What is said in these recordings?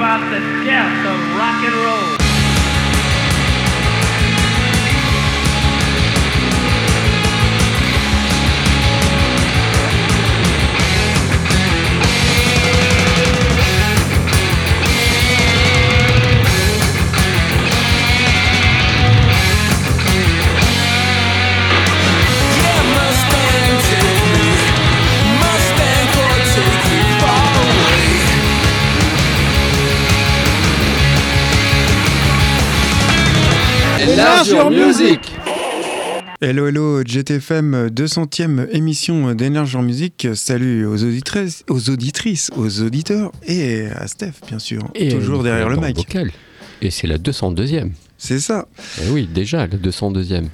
about the death of rock and roll. Enlargeur Music Hello, hello, GTFM, 200e émission d'Enlargeur Music. Salut aux auditrices, aux auditrices, aux auditeurs et à Steph, bien sûr. toujours derrière le mic. Vocal. Et c'est la 202e. C'est ça. Et oui, déjà, la 202e.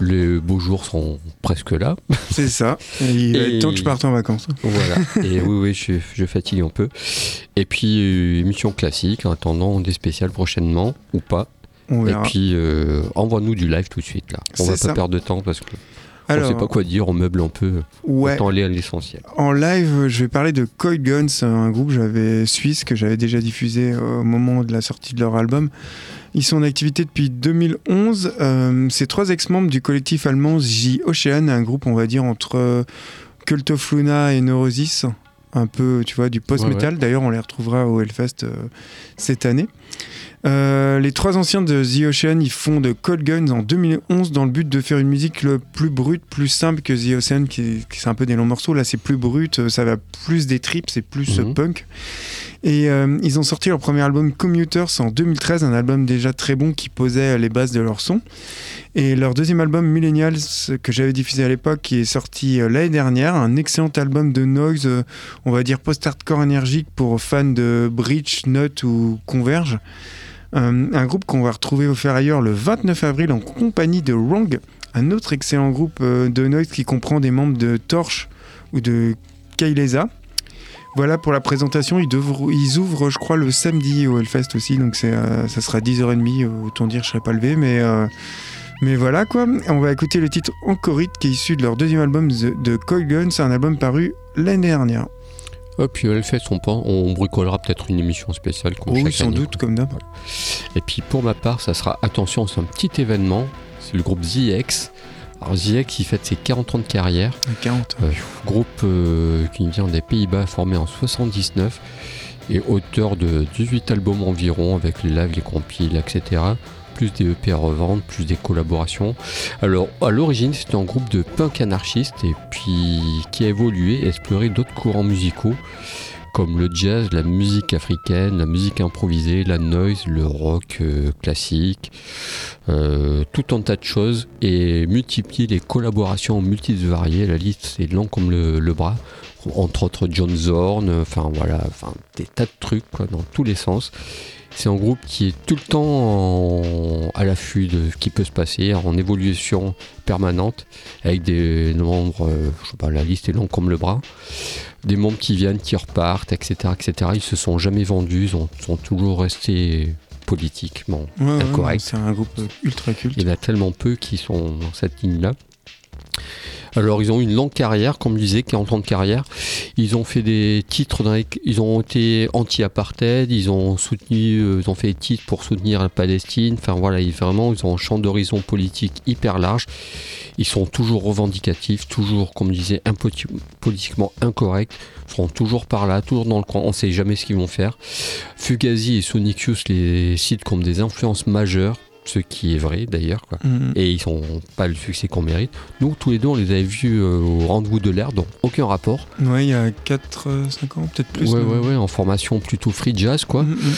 Les beaux jours sont presque là. C'est ça. Et il être temps que je parte en vacances. Voilà. Et oui, oui, je, je fatigue un peu. Et puis, euh, émission classique, en attendant des spéciales prochainement, ou pas. On Et puis, euh, envoie-nous du live tout de suite, là. On va ça. pas perdre de temps parce que on Alors, sait pas quoi dire, on meuble un peu. ouais. Autant aller à l'essentiel. En live, je vais parler de Coil Guns, un groupe j'avais suisse que j'avais déjà diffusé au moment de la sortie de leur album. Ils sont en activité depuis 2011. Euh, c'est trois ex-membres du collectif allemand J Ocean, un groupe on va dire entre Cult of Luna et Neurosis, un peu tu vois du post-metal. D'ailleurs, on les retrouvera au Hellfest euh, cette année. Euh, les trois anciens de The Ocean, ils font de Cold Guns en 2011 dans le but de faire une musique le plus brute, plus simple que The Ocean, qui, qui c'est un peu des longs morceaux. Là, c'est plus brut, euh, ça va plus des trips, c'est plus euh, Mhm. punk. Et euh, ils ont sorti leur premier album Commuters en 2013, un album déjà très bon qui posait les bases de leur son. Et leur deuxième album Millennials, que j'avais diffusé à l'époque, qui est sorti l'année dernière, un excellent album de noise, on va dire post-hardcore énergique pour fans de Breach, Nut ou Converge. Euh, un groupe qu'on va retrouver au Ferrailleur le 29 avril en compagnie de Wrong, un autre excellent groupe euh, de noise qui comprend des membres de Torch ou de Kaileza. Voilà pour la présentation, ils, ouvrent je crois le samedi au Hellfest aussi, donc euh, ça sera 10h30, autant dire je serai pas levé, mais, voilà quoi. On va écouter le titre Encorite qui est issu de leur deuxième album de Coil Guns, un album paru l'année dernière. Et puis, elle fait son pan. On bricolera peut-être une émission spéciale. Comme Oh oui, sans année, doute, comme d'hab. Et puis pour ma part, ça sera, attention, c'est un petit événement, c'est le groupe ZX. Alors ZX, il fête ses 40 ans de carrière, 40. Euh, groupe euh, qui vient des Pays-Bas, formé en 79, et auteur de 18 albums environ, avec les lives, les compiles, etc. Plus des EP à revendre, plus des collaborations. Alors, à l'origine, c'était un groupe de punk anarchiste, et puis qui a évolué exploré d'autres courants musicaux, comme le jazz, la musique africaine, la musique improvisée, la noise, le rock euh, classique, euh, tout un tas de choses et multiplier les collaborations multiples variées. La liste est longue comme le, bras. Entre autres John Zorn, enfin voilà, enfin des tas de trucs dans tous les sens. C'est un groupe qui est tout le temps en- à l'affût de ce qui peut se passer, en évolution permanente, avec des membres, euh, je sais pas, la liste est longue comme le bras, des membres qui viennent, qui repartent, etc., etc. Ils se sont jamais vendus, ils ont- sont toujours restés politiquement Ouais, ouais, incorrects. c'est un groupe ultra culte. Il y en a tellement peu qui sont dans cette ligne-là. Alors ils ont une longue carrière, comme je disais, 40 ans de carrière. Ils ont fait des titres, ils ont été anti-apartheid, ils ont soutenu, euh, ils ont fait des titres pour soutenir la Palestine. Enfin voilà, ils, vraiment, ils ont un champ d'horizon politique hyper large. Ils sont toujours revendicatifs, toujours, comme je disais, politiquement incorrects. Ils seront toujours par là, toujours dans le coin. On ne sait jamais ce qu'ils vont faire. Fugazi et Sonic les citent comme des influences majeures, ce qui est vrai d'ailleurs. quoi Mhm. et ils sont pas le succès qu'on mérite. Nous, tous les deux, on les avait vus euh, au rendez-vous de l'air, donc aucun rapport. Ouais, il y a 4-5 ans, peut-être plus. ouais, ouais, ouais, en formation plutôt free jazz, quoi. Mhm, mhm.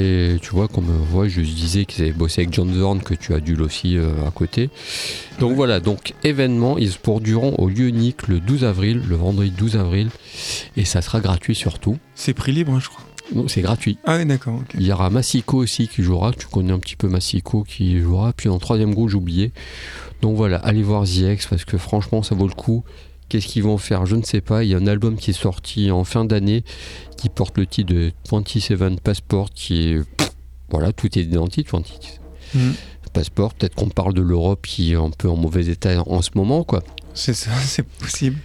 Et tu vois, comme euh, ouais, je disais qu'ils avaient bossé avec John Zorn, que tu adules aussi euh, à côté. Donc Ouais. voilà, donc événement, ils se produiront au lieu unique le 12 avril, le vendredi 12 avril, et ça sera gratuit surtout. C'est prix libre, hein, je crois. Donc c'est gratuit. Ah ouais, d'accord. Il y aura Massico aussi qui jouera. Tu connais un petit peu Massico qui jouera. Puis en troisième groupe, oublié. Donc voilà, allez voir ZX parce que franchement, ça vaut le coup. Qu'est-ce qu'ils vont faire Je ne sais pas. Il y a un album qui est sorti en fin d'année qui porte le titre de 27 Passport qui est. Voilà, tout est identique. 27 Mhm. Passport. Peut-être qu'on parle de l'Europe qui est un peu en mauvais état en ce moment, quoi. C'est ça, c'est possible.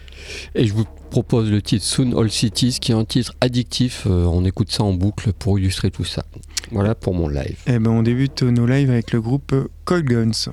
Et je vous propose le titre Soon All Cities, qui est un titre addictif. Euh, on écoute ça en boucle pour illustrer tout ça. Voilà pour mon live. Eh ben, on débute nos lives avec le groupe Cold Guns.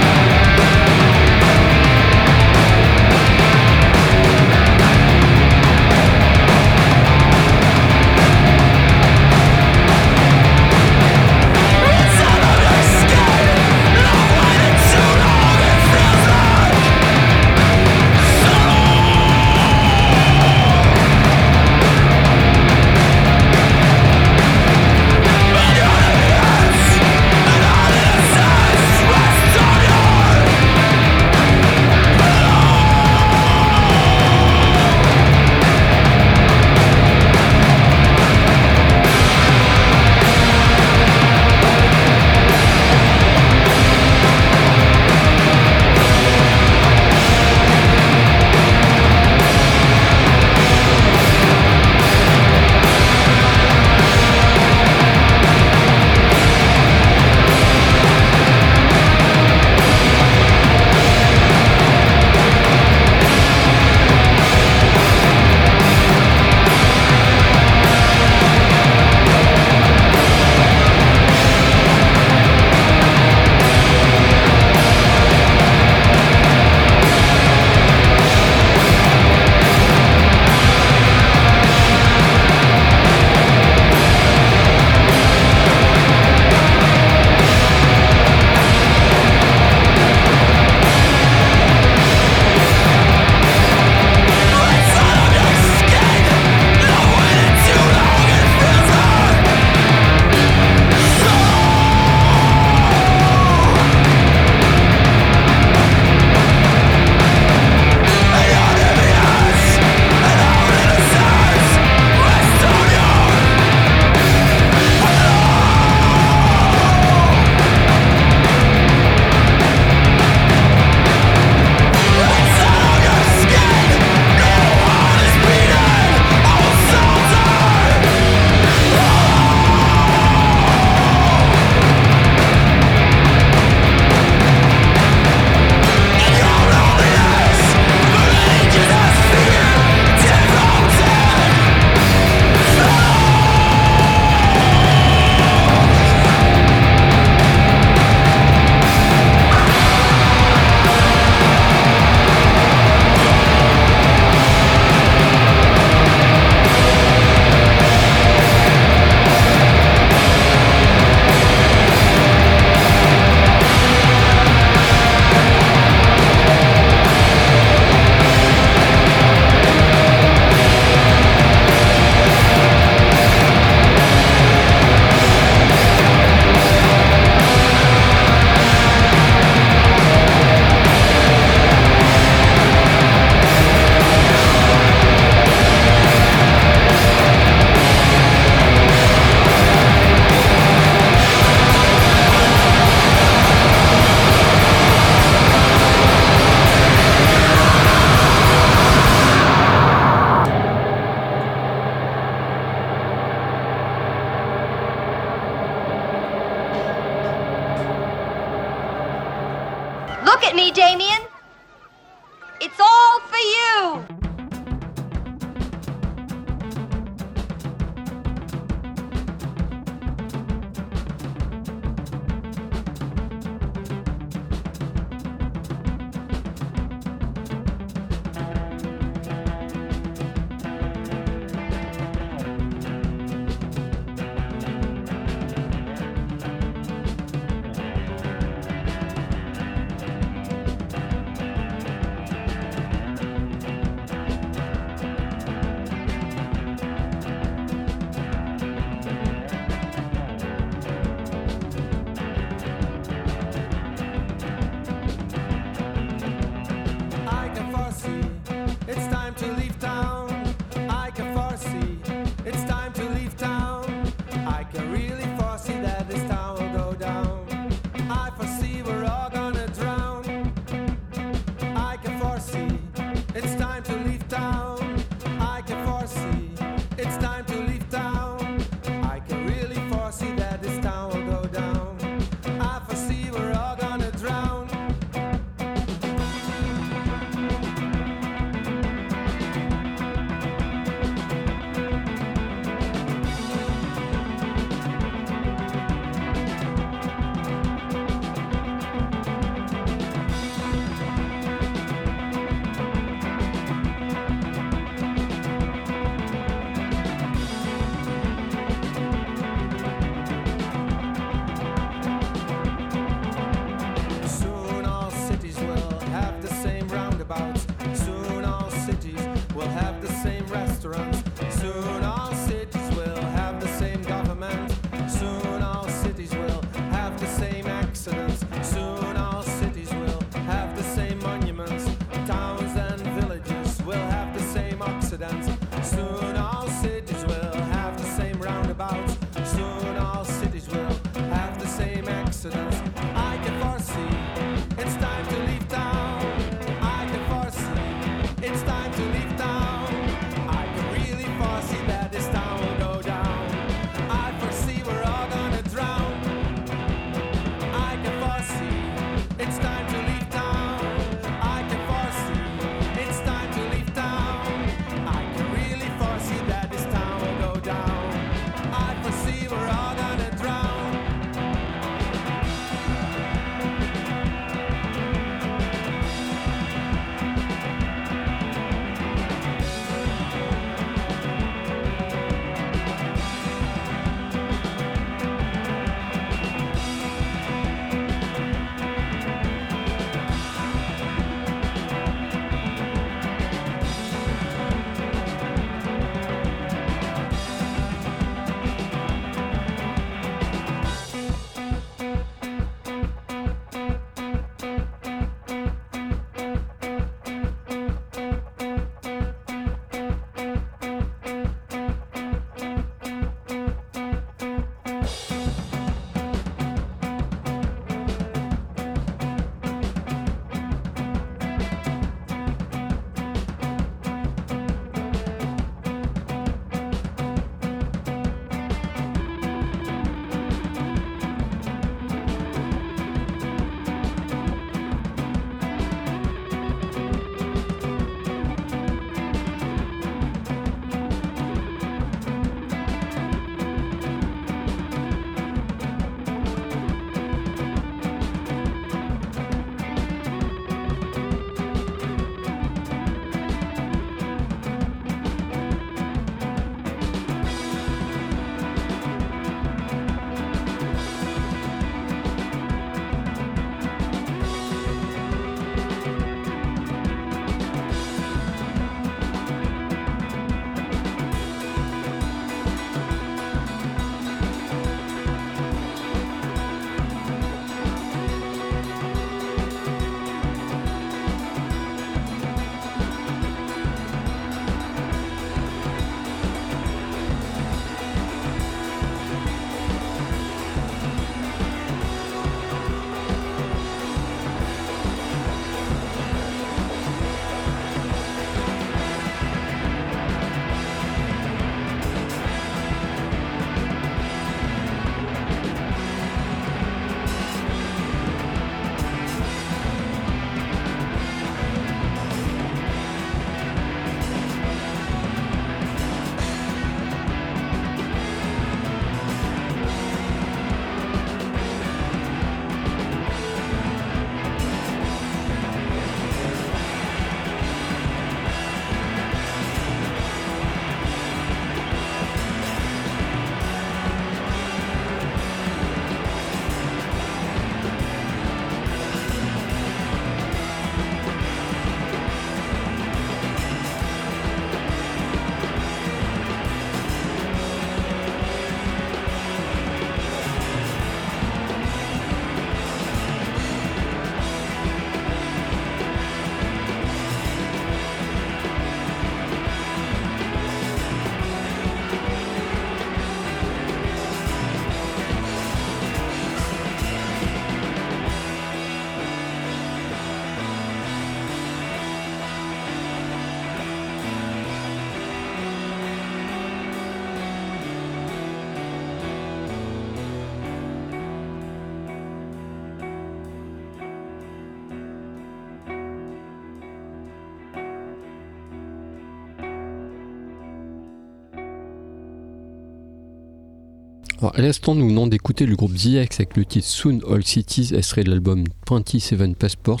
Alors, à l'instant, nous venons d'écouter le groupe ZX avec le titre Soon All Cities, extrait de l'album 27 Passports,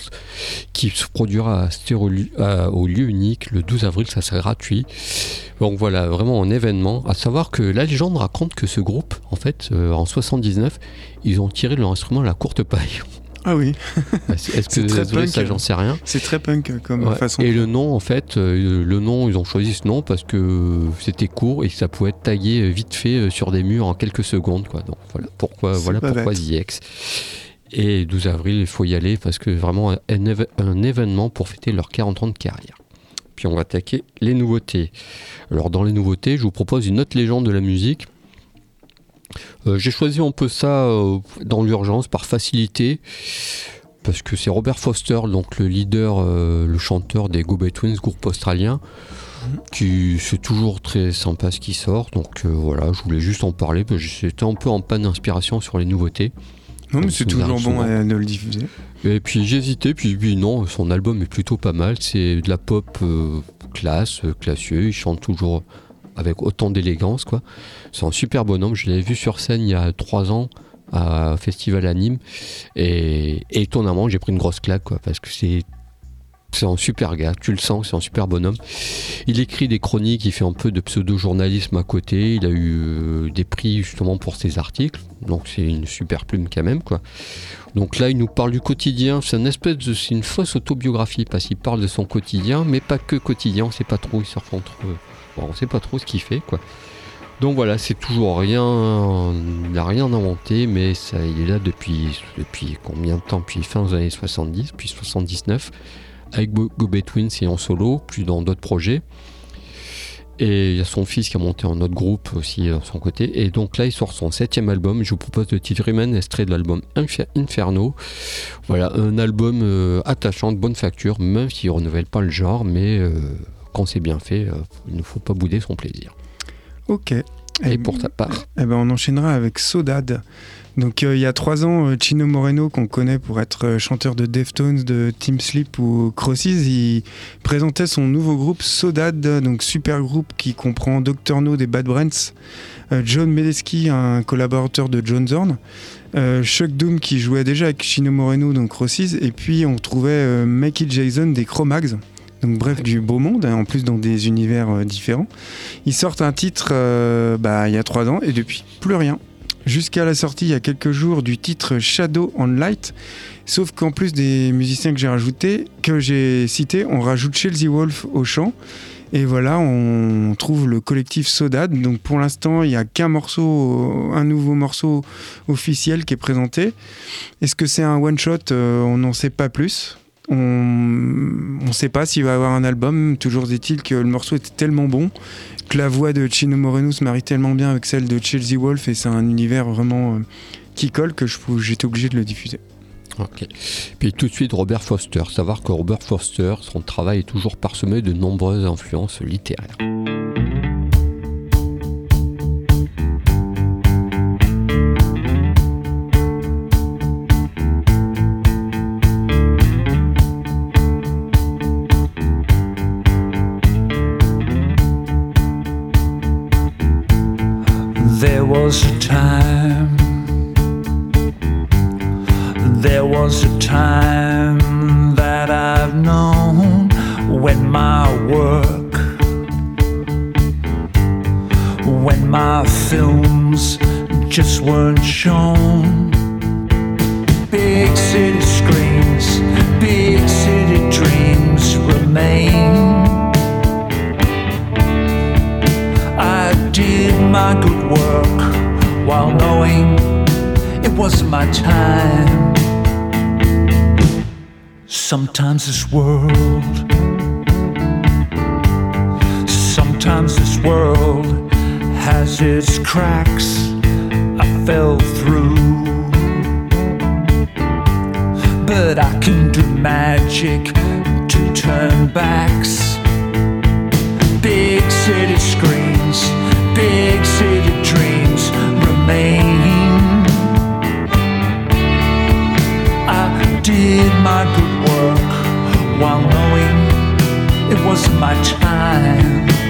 qui se produira à à- au lieu unique le 12 avril, ça sera gratuit. Donc voilà, vraiment un événement. À savoir que la légende raconte que ce groupe, en fait, euh, en 79, ils ont tiré leur instrument la courte paille. Ah oui, Est-ce que C'est très désolé, punk. ça, j'en sais rien. c'est très punk euh, comme Ouais. façon. Et le nom, en fait, euh, le nom, ils ont choisi ce nom parce que c'était court et que ça pouvait être taillé euh, vite fait euh, sur des murs en quelques secondes. Quoi. Donc voilà pourquoi, voilà pourquoi. ZX. Et 12 avril, il faut y aller parce que vraiment un, un événement pour fêter leurs 40 ans de carrière. Puis on va attaquer les nouveautés. Alors dans les nouveautés, je vous propose une autre légende de la musique. Euh, J'ai choisi un peu ça euh, dans l'urgence par facilité parce que c'est Robert Foster, donc le leader, euh, le chanteur des Go Twins, groupe australien, qui c'est toujours très sympa ce qui sort. Donc euh, voilà, je voulais juste en parler parce que j'étais un peu en panne d'inspiration sur les nouveautés. non, mais c'est toujours bon euh, de le diffuser. Et puis j'hésitais, puis, puis non, son album est plutôt pas mal. C'est de la pop euh, classe, classieux. Il chante toujours avec autant d'élégance, quoi. C'est un super bonhomme. Je l'avais vu sur scène il y a trois ans à festival à Nîmes. Et, étonnamment, j'ai pris une grosse claque, quoi, parce que c'est c'est un super gars, tu le sens, c'est un super bonhomme. Il écrit des chroniques, il fait un peu de pseudo-journalisme à côté, il a eu euh, des prix justement pour ses articles, donc c'est une super plume quand même quoi. Donc là, il nous parle du quotidien. C'est une espèce de, c'est une fausse autobiographie parce qu'il parle de son quotidien, mais pas que quotidien. Sait pas trop. Il surfe entre, bon, on sait pas trop ce qu'il fait, quoi. Donc voilà, c'est toujours rien. Il n'a rien inventé, mais ça, il est là depuis depuis combien de temps? Depuis fin des années 70, puis 79, avec Go Go Twins et en solo, puis dans d'autres projets. Et il y a son fils qui a monté un autre groupe aussi euh, de son côté. Et donc là, il sort son septième album. Je vous propose le titre Remain, extrait de l'album Infer- Inferno. Voilà, un album euh, attachant, de bonne facture, même s'il ne renouvelle pas le genre, mais euh, quand c'est bien fait, euh, il ne faut pas bouder son plaisir. Ok. Et pour ta part, Eh ben, on enchaînera avec Sodad. Donc euh, il y a trois ans, euh, Chino Moreno, qu'on connaît pour être chanteur de Deftones, de Team Sleep ou Crosses, il présentait son nouveau groupe Sodad, donc super groupe qui comprend Dr No des Bad Brains, euh, John Medeski, un collaborateur de John Zorn, euh, Chuck Doom qui jouait déjà avec Chino Moreno, donc Crosses, et puis on trouvait Mikey Jason des Cro-Mags. Donc bref, du beau monde, hein, en plus dans des univers euh, différents. Ils sortent un titre euh, bah, il y a trois ans et depuis plus rien. Jusqu'à la sortie il y a quelques jours du titre Shadow on Light. Sauf qu'en plus des musiciens que j'ai rajoutés, que j'ai cités, on rajoute Chelsea Wolf au chant. Et voilà, on trouve le collectif Sodad. Donc pour l'instant, il n'y a qu'un morceau, un nouveau morceau officiel qui est présenté. Est-ce que c'est un one-shot? Euh, On n'en sait pas plus. On ne sait pas s'il va avoir un album. Toujours est-il que le morceau était tellement bon que la voix de Chino Moreno se marie tellement bien avec celle de Chelsea Wolf et c'est un univers vraiment euh, qui colle que j'étais obligé de le diffuser. ok. Puis tout de suite, Robert Foster. Savoir que Robert Foster, son travail est toujours parsemé de nombreuses influences littéraires. Was a time. There was a time that I've known when my work, when my films just weren't shown. Big city screens, big city dreams remain. I did my good work while knowing it wasn't my time. Sometimes this world, sometimes this world has its cracks. I fell through, but I can do magic to turn backs. Big city screens, big city while knowing it wasn't my time.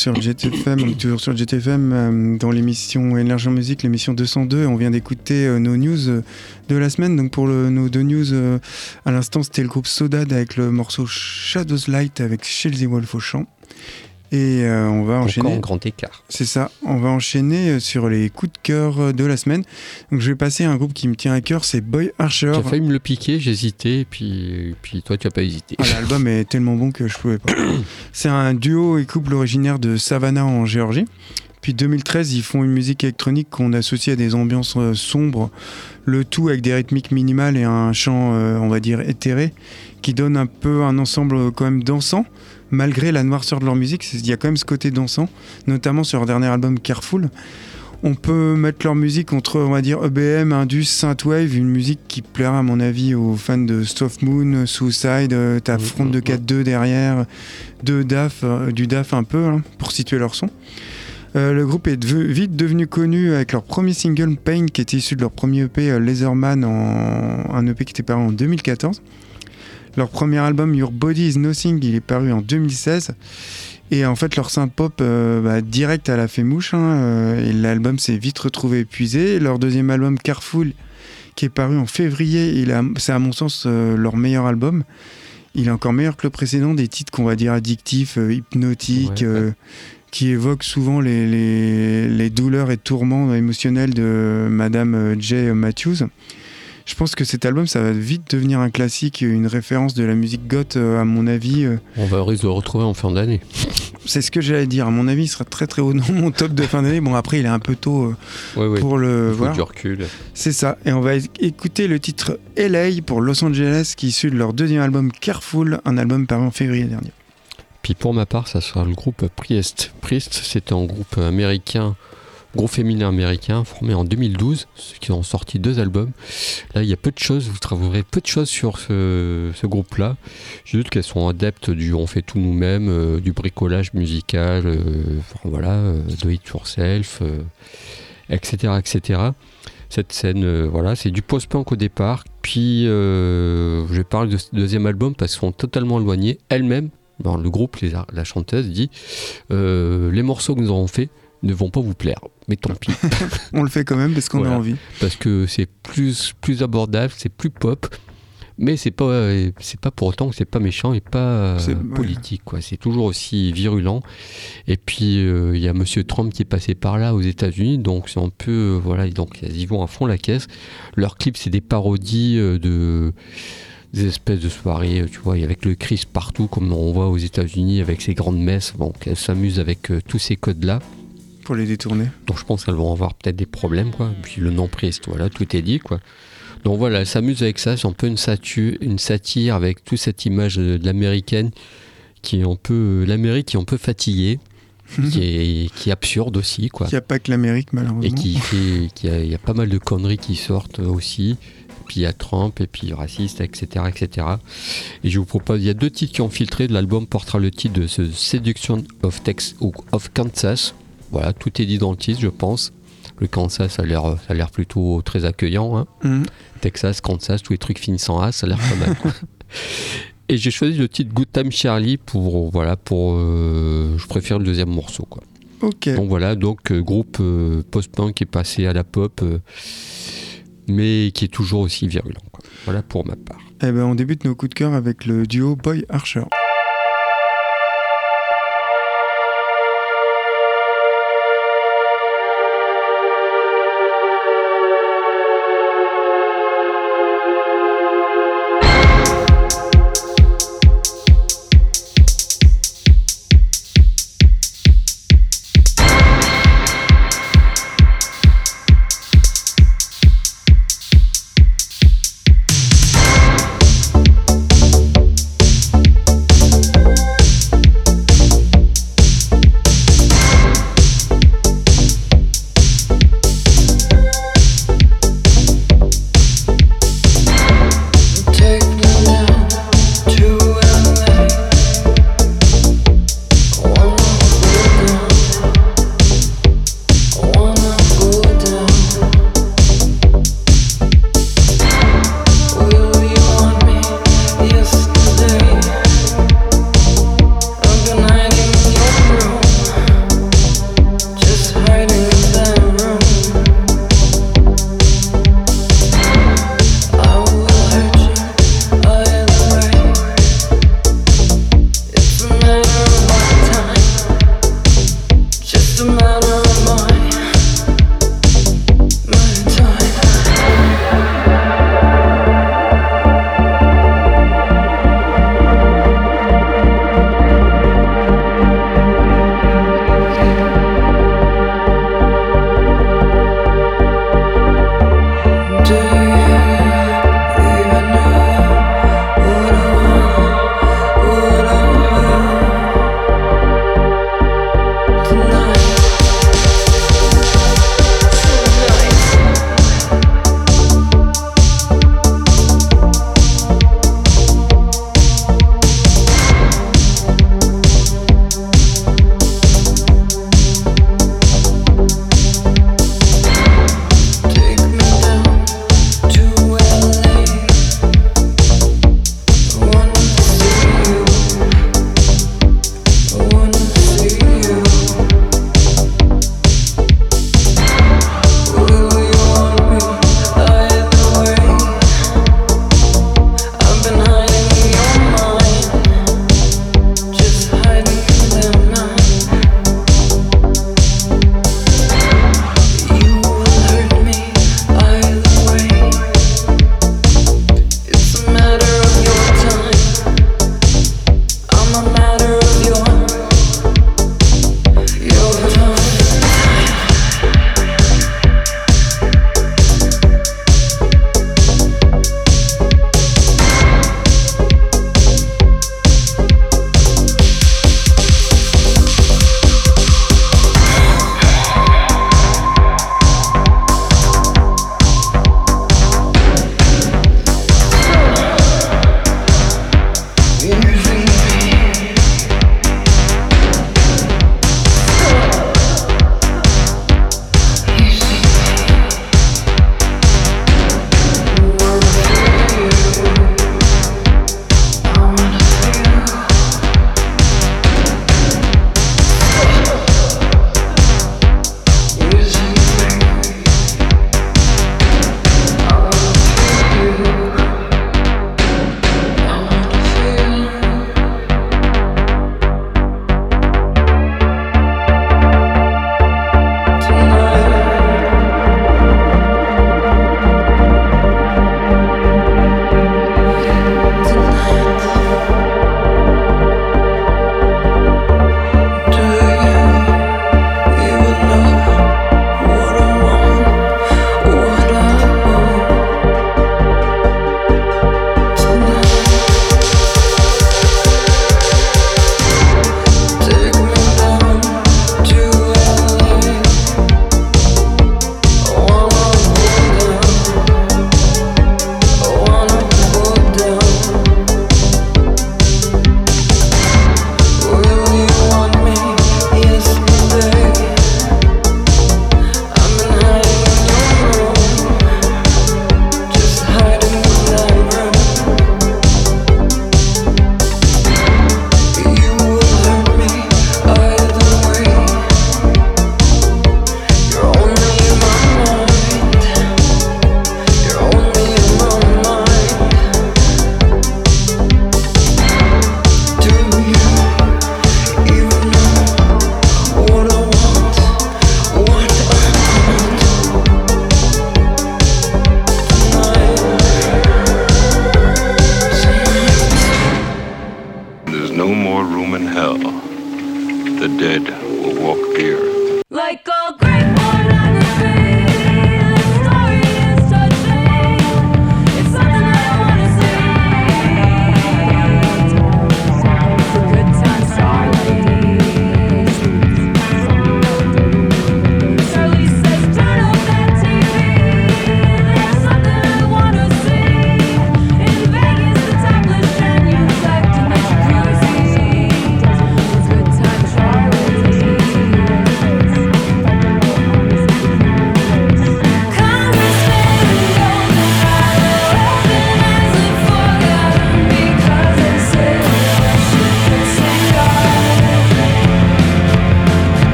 Sur le GTFM, toujours sur le GTFM, euh, dans l'émission Énergie en musique, l'émission 202, on vient d'écouter euh, nos news euh, de la semaine. Donc, pour nos deux news, à l'instant, c'était le groupe Sodad avec le morceau Shadows Light avec Chelsea Wolf au chant. Et euh, on va Encore enchaîner. en grand écart. C'est ça, on va enchaîner euh, sur les coups de cœur euh, de la semaine. Donc, je vais passer à un groupe qui me tient à cœur, c'est Boy Archer. J'ai failli me le piquer, j'ai hésité, et puis, puis toi tu as pas hésité. Ah, L'album est tellement bon que je pouvais pas. C'est un duo et couple originaire de Savannah en Géorgie. Puis 2013, ils font une musique électronique qu'on associe à des ambiances euh, sombres, le tout avec des rythmiques minimales et un chant, euh, on va dire, éthéré, qui donne un peu un ensemble euh, quand même dansant, malgré la noirceur de leur musique. Il y a quand même ce côté dansant, notamment sur leur dernier album Careful. On peut mettre leur musique entre, on va dire, EBM, Indus, Synthwave, une musique qui plaira à mon avis aux fans de Soft Moon, Suicide, euh, t'as Front de mhm. 4-2 derrière, deux DAF, du DAF un peu, hein, pour situer leur son. Euh, le groupe est vite devenu connu avec leur premier single Pain qui était issu de leur premier EP euh, Laserman, en, un EP qui était paru en 2014. Leur premier album Your Body Is Nothing il est paru en 2016. Et en fait leur synth pop euh, bah, direct à la fait mouche hein, et l'album s'est vite retrouvé épuisé. Leur deuxième album Careful qui est paru en février, c'est à mon sens euh, leur meilleur album. Il est encore meilleur que le précédent, des titres qu'on va dire addictifs, euh, hypnotiques, Ouais, ouais. Qui évoquent souvent les, les- les douleurs et tourments émotionnels de Madame euh, J. Matthews. Je pense que cet album, ça va vite devenir un classique, une référence de la musique goth, euh, à mon avis. euh, On va risque de le retrouver en fin d'année. C'est ce que j'allais dire. À mon avis, il sera très très haut dans mon top de fin d'année. Bon, après, il est un peu tôt Ouais, ouais. pour le voir. du recul. C'est ça. Et on va écouter le titre LA pour Los Angeles, qui est issu de leur deuxième album Careful, un album paru en février dernier. Puis pour ma part, ça sera le groupe Priest. Priest, c'était un groupe américain, groupe féminin américain, formé en 2012, ceux qui ont sorti deux albums. Là, il y a peu de choses, vous trouverez peu de choses sur ce, groupe-là. Juste qu'elles sont adeptes du on fait tout nous-mêmes, euh, du bricolage musical, euh, voilà, euh, do it yourself, euh, etc., etc. Cette scène, voilà, c'est du post-punk au départ. Puis, je parle de ce deuxième album parce qu'ils sont totalement éloignés. Elle-même, dans le groupe, les la chanteuse dit euh, Les morceaux que nous avons faits ne vont pas vous plaire. Mais tant pis, On le fait quand même parce qu'on Voilà. a envie. parce que c'est plus, plus abordable, c'est plus pop. Mais c'est pas, euh, c'est pas pour autant que c'est pas méchant et pas euh, ouais. politique. Quoi. C'est toujours aussi virulent. Et puis euh, il y a Monsieur Trump qui est passé par là aux États-Unis, donc c'est un peu euh, voilà, donc ils vont à fond la caisse. Leurs clips c'est des parodies euh, de des espèces de soirées, euh, tu vois, avec le Christ partout, comme on voit aux États-Unis avec ces grandes messes. Donc elles s'amusent avec euh, tous ces codes-là. Pour les détourner. Donc je pense qu'elles vont avoir peut-être des problèmes, quoi. Puis le nom Priest, voilà, tout est dit, quoi. Donc voilà, elles s'amusent avec ça, c'est un peu une, satu- une satire avec toute cette image de, de l'américaine qui est un peu l'Amérique qui est un peu fatiguée, qui est, qui est absurde aussi, quoi. Il n'y a pas que l'Amérique, malheureusement. Et qui qui a, il y a pas mal de conneries qui sortent aussi. Puis il y a Trump et puis raciste, etc., etc. Et je vous propose, il y a deux titres qui ont filtré. L'album portera le titre de ce Seduction of Tex ou of Kansas. Voilà, tout est dit dans le titre, je pense. Le Kansas, ça a l'air, ça a l'air plutôt très accueillant. Hein. Mhm. Texas, Kansas, tous les trucs finissant en A, ça a l'air pas mal. quoi. Et j'ai choisi le titre Good Time Charlie pour, voilà, pour, euh, je préfère le deuxième morceau, quoi. Ok. Donc voilà, donc euh, groupe euh, post-punk qui est passé à la pop, mais qui est toujours aussi virulent. quoi. Voilà pour ma part. Eh ben, on débute nos coups de cœur avec le duo Boy Archer.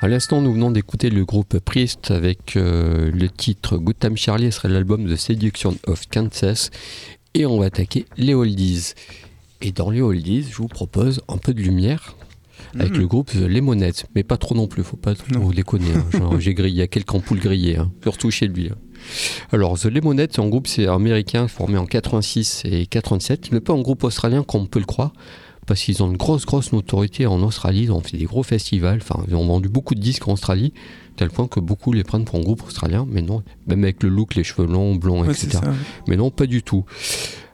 À l'instant, nous venons d'écouter le groupe Priest avec euh, le titre Good Time Charlie, ce serait l'album The Seduction of Kansas. Et on va attaquer les oldies. Et dans les oldies, je vous propose un peu de lumière avec Mhm. le groupe The Lemonheads. Mais pas trop non plus, faut pas trop Non. déconner. hein. J'ai grillé, il y a quelques ampoules grillées, hein, surtout chez lui. hein. Alors, The Lemonheads, c'est un groupe c'est américain formé en 86 et 87, mais pas un groupe australien comme on peut le croire, parce qu'ils ont une grosse, grosse notoriété en Australie. Ils ont fait des gros festivals, enfin, ils ont vendu beaucoup de disques en Australie, tel point que beaucoup les prennent pour un groupe australien, mais non, même avec le look, les cheveux longs, blonds, Ouais, etc. Mais non, pas du tout.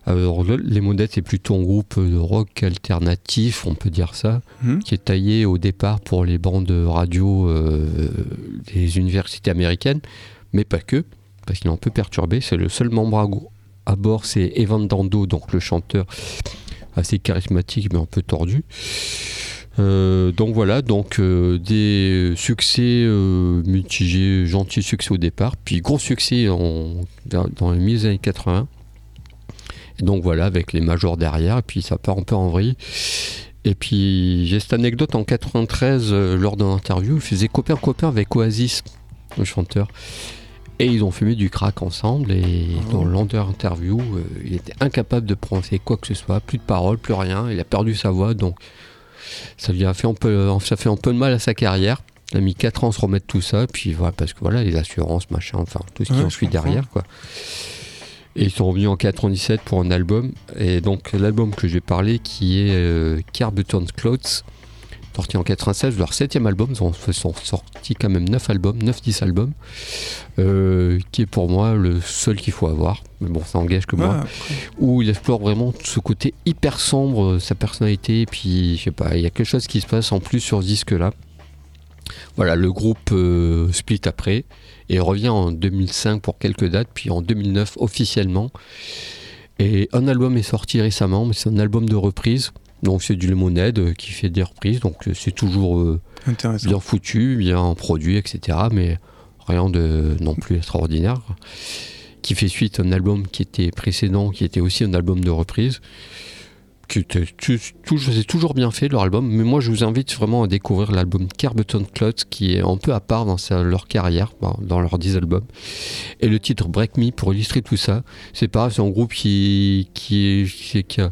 Alors, le- les Modettes, c'est plutôt un groupe de rock alternatif, on peut dire ça, Mhm. qui est taillé au départ pour les bandes radio euh, des universités américaines, mais pas que, parce qu'il est un peu perturbé. C'est le seul membre à, à bord, c'est Evan Dando, donc le chanteur assez charismatique mais un peu tordu. Euh, donc voilà, donc euh, des succès euh, mitigés, gentils succès au départ, puis gros succès en, dans les mi-années 80. Et donc voilà, avec les majors derrière, et puis ça part un peu en vrille. Et puis j'ai cette anecdote en 93, euh, lors d'un interview, ils faisaient copain-copain avec Oasis, le chanteur. Et ils ont fumé du crack ensemble, et Oh. dans l'endeur interview, euh, il était incapable de prononcer quoi que ce soit, plus de paroles, plus rien, il a perdu sa voix, donc ça lui a fait un peu, ça fait un peu de mal à sa carrière. Il a mis 4 ans à se remettre tout ça, puis voilà, parce que voilà, les assurances, machin, enfin, tout ce qui Ouais, en suit derrière, quoi. Et ils sont revenus en 97 pour un album. Et donc l'album que j'ai parlé qui est euh, Carbuton's Clothes, sorti en 96, leur septième album, ils ont ils sont sortis quand même 9 albums, 9-10 albums, euh, qui est pour moi le seul qu'il faut avoir. Mais bon, ça engage que moi où il explore vraiment ce côté hyper sombre, euh, sa personnalité, et puis je sais pas, il y a quelque chose qui se passe en plus sur ce disque-là. Voilà, le groupe euh, split après et revient en 2005 pour quelques dates, puis en 2009 officiellement. Et un album est sorti récemment, mais c'est un album de reprise Donc c'est du Lemonade euh, qui fait des reprises, donc euh, c'est toujours euh, bien foutu, bien produit, etc. Mais rien de non plus extraordinaire. Qui fait suite à un album qui était précédent, qui était aussi un album de reprise. Qui c'est toujours bien fait leur album, mais moi je vous invite vraiment à découvrir l'album Carbeton Clots qui est un peu à part dans leur carrière, dans- dans leurs 10 albums. Et le titre Break Me pour illustrer tout ça, c'est pareil, c'est un groupe qui, qui, a,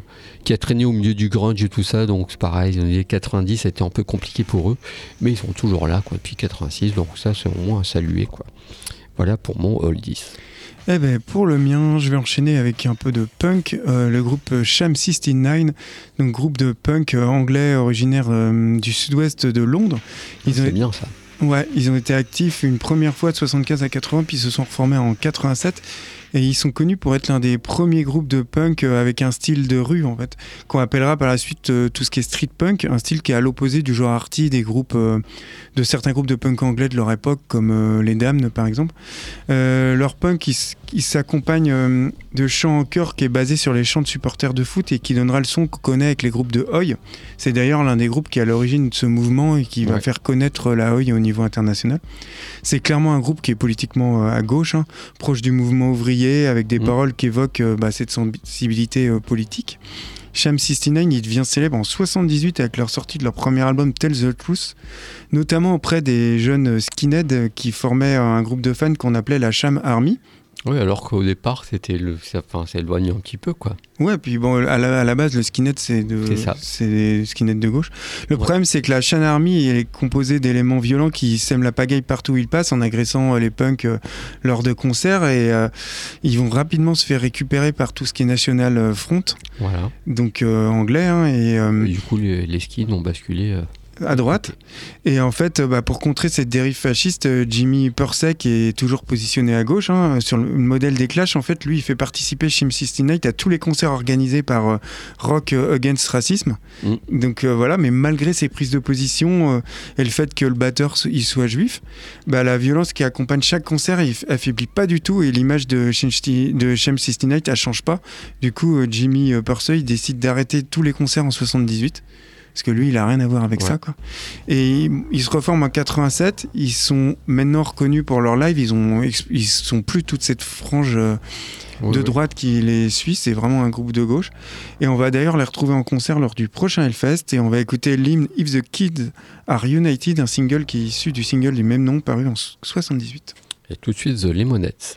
a traîné au milieu du grunge et tout ça, donc c'est pareil, dans les années 90 c'était un peu compliqué pour eux, mais ils sont toujours là depuis 86, donc ça c'est au moins à saluer. Voilà pour mon Oldies. Eh ben, pour le mien, je vais enchaîner avec un peu de punk. Euh, le groupe Sham 69, donc groupe de punk euh, anglais originaire euh, du sud-ouest de Londres. Ils ont, C'est bien ça. ouais, ils ont été actifs une première fois de 75 à 80, puis ils se sont reformés en 87. Et ils sont connus pour être l'un des premiers groupes de punk euh, avec un style de rue, en fait, qu'on appellera par la suite euh, tout ce qui est street punk, un style qui est à l'opposé du genre arty des groupes, euh, de certains groupes de punk anglais de leur époque, comme les Damned par exemple. Leur punk, s- il s'accompagne euh, de chants en chœur qui est basé sur les chants de supporters de foot et qui donnera le son qu'on connaît avec les groupes de Oi. C'est d'ailleurs l'un des groupes qui est à l'origine de ce mouvement et qui va faire connaître la Oi au niveau international. C'est clairement un groupe qui est politiquement euh, à gauche, hein, proche du mouvement ouvrier, avec des Mm. paroles qui évoquent euh, bah, cette sensibilité euh, politique. Sham 69, il devient célèbre en 78 avec leur sortie de leur premier album Tell the Truth, notamment auprès des jeunes skinheads euh, qui formaient un groupe de fans qu'on appelait la Sham Army. Oui, alors qu'au départ, c'était le, ça, enfin, ça éloigne un petit peu, quoi. Ouais, puis bon, à la, à la base, le skinhead, c'est de, C'est ça. c'est des skinheads de gauche. Le Ouais. problème, c'est que la Shan Army elle est composée d'éléments violents qui sèment la pagaille partout où ils passent en agressant euh, les punks euh, lors de concerts et euh, ils vont rapidement se faire récupérer par tout ce qui est National Front, Voilà. donc euh, anglais, hein, et euh, Et du coup, les, les skins ont basculé. À droite. Et en fait, euh, bah, pour contrer cette dérive fasciste, euh, Jimmy Pursey, qui est toujours positionné à gauche, hein, sur le modèle des Clash, en fait, lui, il fait participer Shim 69 à tous les concerts organisés par euh, Rock Against Racism. Mm. Donc euh, voilà, mais malgré ses prises de position euh, et le fait que le batteur il soit juif, bah, la violence qui accompagne chaque concert, il affaiblit pas du tout et l'image de Shim de Shim 69, elle change pas. Du coup, Jimmy il décide d'arrêter tous les concerts en 78. Parce que lui, il a rien à voir avec Ouais. ça, quoi. Et ils- ils se reforment en 87. Ils sont maintenant reconnus pour leur live. Ils ont, ils sont plus toute cette frange euh, ouais, de ouais. droite qui les suit. C'est vraiment un groupe de gauche. Et on va d'ailleurs les retrouver en concert lors du prochain Hellfest. Et on va écouter l'hymne If the Kids Are United, un single qui est issu du single du même nom paru en 78. Et tout de suite, The Lemonettes.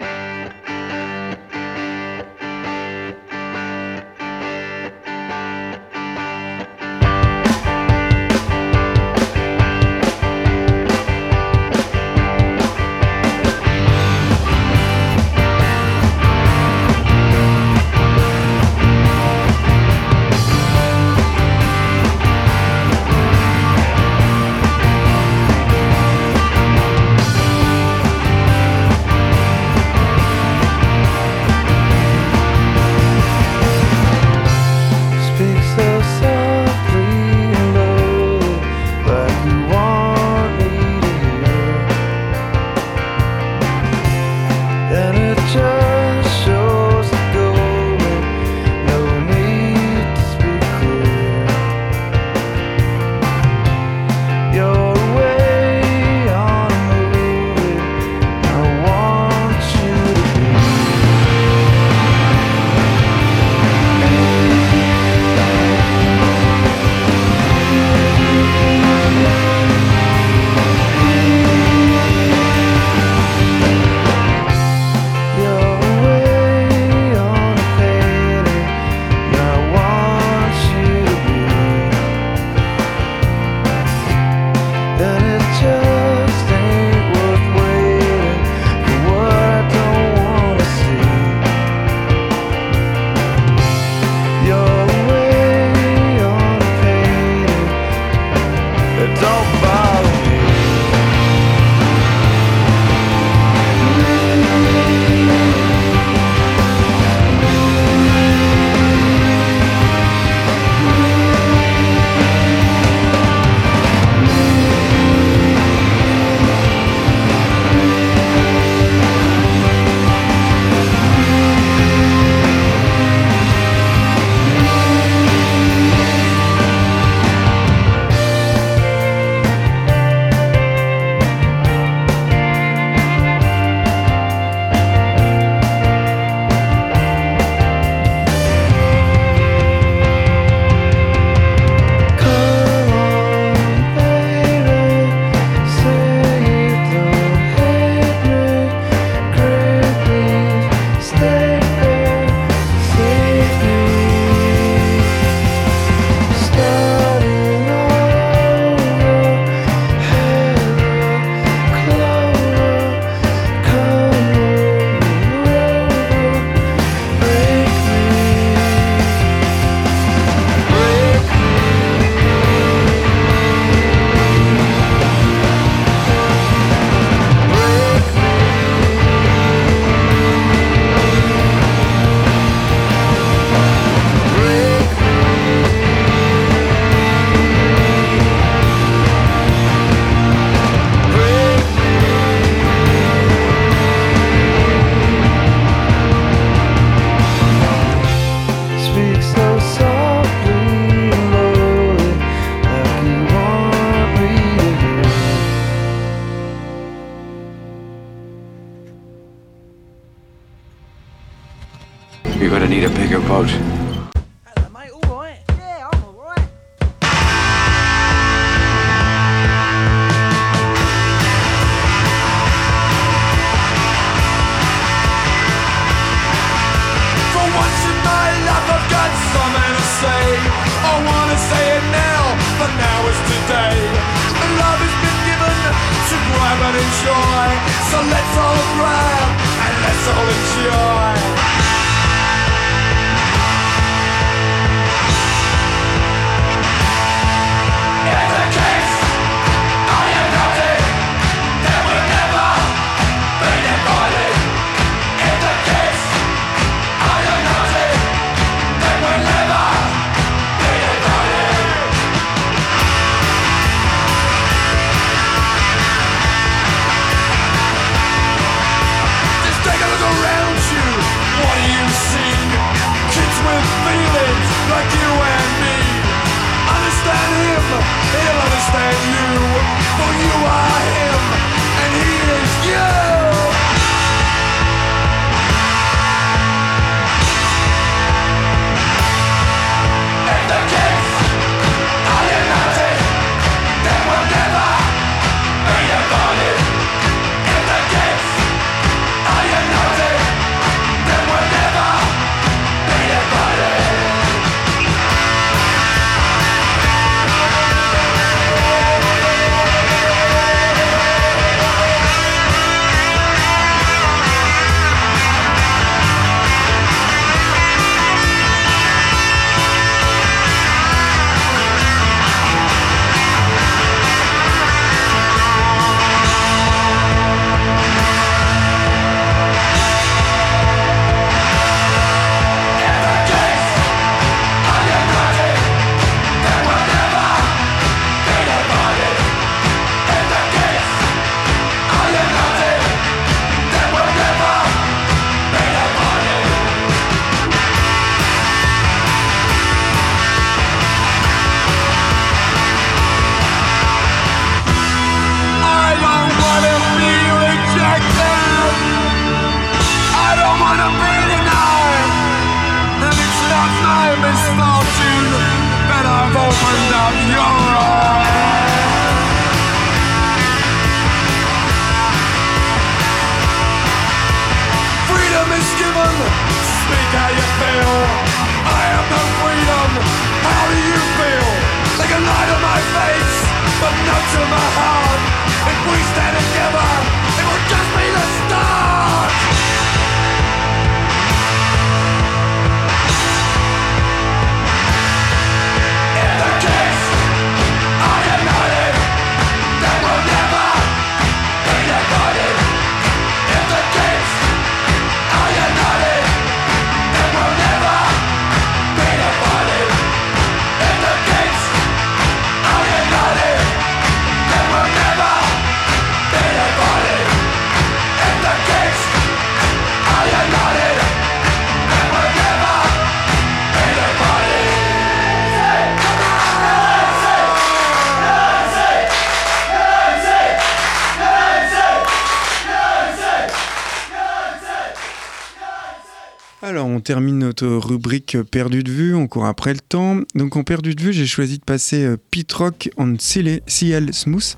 Termine notre rubrique perdu de vue, on court après le temps. Donc, en perdu de vue, j'ai choisi de passer euh, Pete Rock and CL Smooth.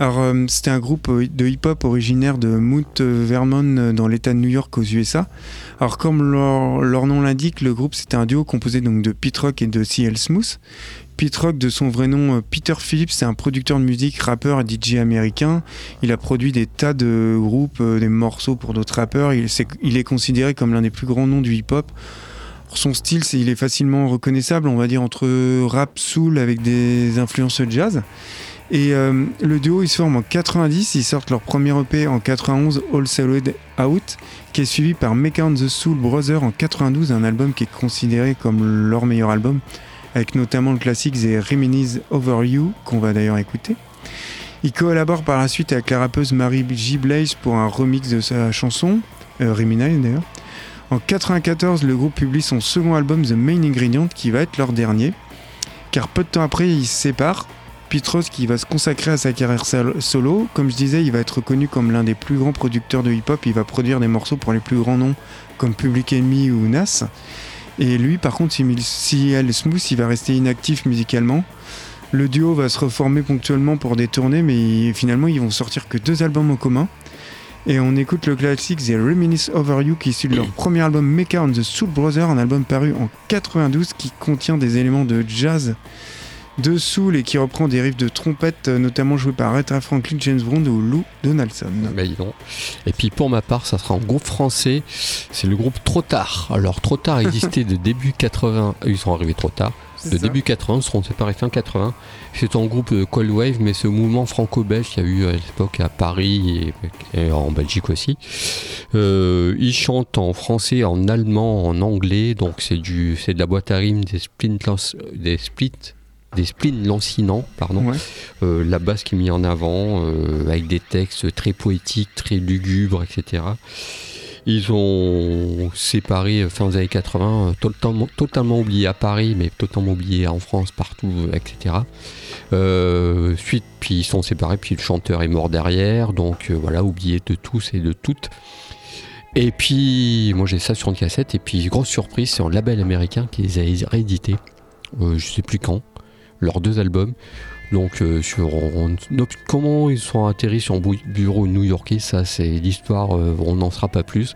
Alors, euh, c'était un groupe euh, de hip-hop originaire de Mount Vernon euh, dans l'état de New York aux USA. Alors, comme leur, leur nom l'indique, le groupe c'était un duo composé donc de Pete Rock et de CL Smooth. Pete Rock, de son vrai nom euh, Peter Phillips, c'est un producteur de musique, rappeur et DJ américain. Il a produit des tas de groupes, euh, des morceaux pour d'autres rappeurs. Il, est considéré comme l'un des plus grands noms du hip-hop. Son style, il est facilement reconnaissable, on va dire, entre rap, soul avec des influences jazz. Et euh, le duo, ils se forment en 90, ils sortent leur premier EP en 91, All Solid Out, qui est suivi par Make and the Soul Brother en 92, un album qui est considéré comme leur meilleur album, avec notamment le classique The Reminisce Over You, qu'on va d'ailleurs écouter. Il collabore par la suite avec la rappeuse Mary J. Blige pour un remix de sa chanson, euh, d'ailleurs. En 94, le groupe publie son second album The Main Ingredient, qui va être leur dernier. Car peu de temps après, ils se séparent. Petros qui va se consacrer à sa carrière sol- solo. Comme je disais, il va être reconnu comme l'un des plus grands producteurs de hip-hop. Il va produire des morceaux pour les plus grands noms comme Public Enemy ou Nas. Et lui, par contre, si, elle smooth, il va rester inactif musicalement. Le duo va se reformer ponctuellement pour des tournées, mais finalement, ils vont sortir que deux albums en commun. Et on écoute le classique The Reminisce Over You, qui est issu de leur premier album Mecha on the Soul Brother, un album paru en 92 qui contient des éléments de jazz, de soul et qui reprend des riffs de trompette, euh, notamment joués par Aretha Franklin, James Brown ou Lou Donaldson. Bah, dis donc. Et puis pour ma part, ça sera un groupe français, c'est le groupe Trop Tard. Alors Trop Tard existait de début 80, euh, ils sont arrivés trop tard, de ça. début 80, ils seront séparés fin 80. C'est un groupe de Cold Wave, mais ce mouvement franco-belge qu'il y a eu à l'époque à Paris et, et en Belgique aussi. Euh, ils chantent en français, en allemand, en anglais, donc c'est du, c'est de la boîte à rimes, des des splits, des splits lancinants, pardon. Ouais. Euh, la basse qui est mise en avant, euh, avec des textes très poétiques, très lugubres, etc. Ils ont séparé euh, fin des années 80, euh, totalement, totalement oublié à Paris, mais totalement oublié en France, partout, etc. Euh, suite, puis ils sont séparés, puis le chanteur est mort derrière, donc voilà, oublié de tous et de toutes. Et puis, moi j'ai ça sur une cassette, et puis grosse surprise, c'est un label américain qui les a réédités, euh, je sais plus quand, leurs deux albums. Donc, euh, sur on- comment ils sont atterris sur un bureau new-yorkais, ça c'est l'histoire, euh, on n'en sera pas plus.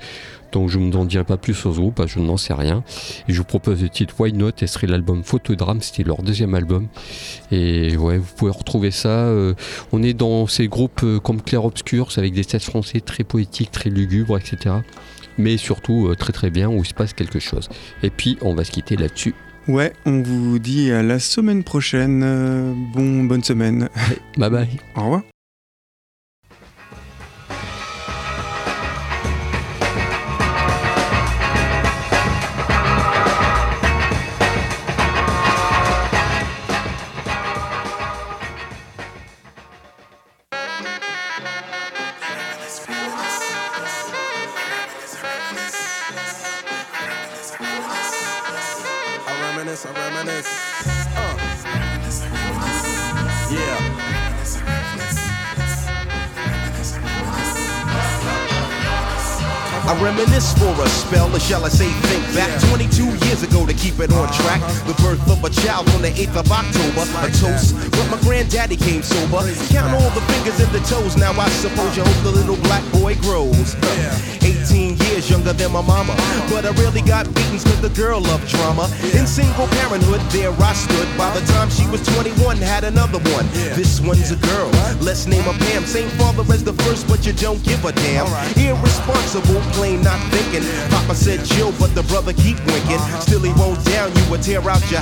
Donc, je ne vous en dirai pas plus sur ce groupe, je n'en sais rien. Je vous propose le titre Why Not, et ce serait l'album Photodrame, c'était leur deuxième album. Et ouais, vous pouvez retrouver ça. euh, on est dans ces groupes comme Clair Obscur, avec des textes français très poétiques, très lugubres, etc. Mais surtout très très bien, où il se passe quelque chose. Et puis, on va se quitter là-dessus. Ouais, on vous dit à la semaine prochaine. Euh, bon, bonne semaine. Bye bye. Au revoir. Shall I say think back. 22 years ago to keep it on track. The birth of a child on the 8th of October, a toast. But my granddaddy came sober. Count all the fingers and the toes, now I suppose you hope the little black boy grows. 18 years younger than my mama, but I really got beatings cause the girl loved drama. In single parenthood, there I stood. By the time she was 21, had another one. This one's a girl, let's name her Pam. Same father as the first, but you don't give a damn. Irresponsible, plain not thinking. Papa said chill, but the brother keep winking. Uh-huh. Still he won't down you or tear out your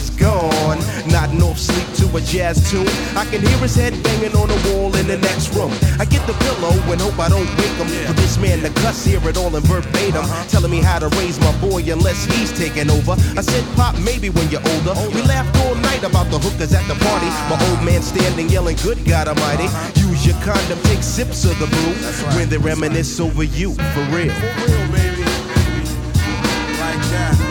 gone. Not off sleep to a jazz tune. I can hear his head banging on the wall in the next room. I get the pillow and hope I don't wake him. For this man to cuss, hear it all in verbatim. Uh-huh. Telling me how to raise my boy unless he's taking over. I said, Pop, maybe when you're older. We laughed all night about the hookers at the party. Ah. My old man standing yelling, Good God Almighty. Uh-huh. Use your condom, take sips of the brew. When they reminisce over you, for real. For real, baby. Like that.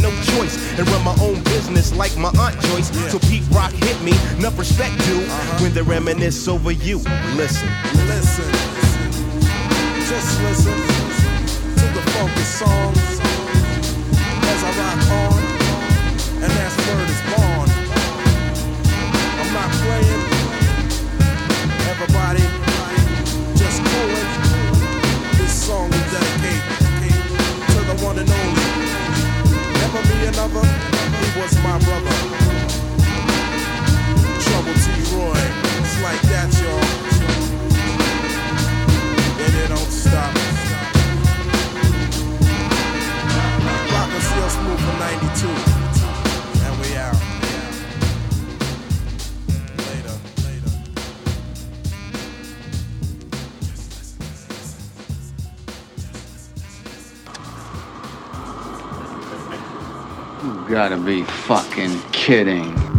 no choice. And run my own business like my Aunt Joyce. So Pete Rock hit me. Enough respect due uh-huh. when they reminisce over you. Listen. Listen, just listen to the funky songs as I rock on, and that's word is born. I'm not playing, everybody, just coolin'. This song we dedicate to the one and only. Never be another, he was my brother. Trouble T. Roy, it's like that, y'all and it don't stop. Rock still smooth for 92. Gotta be fucking kidding.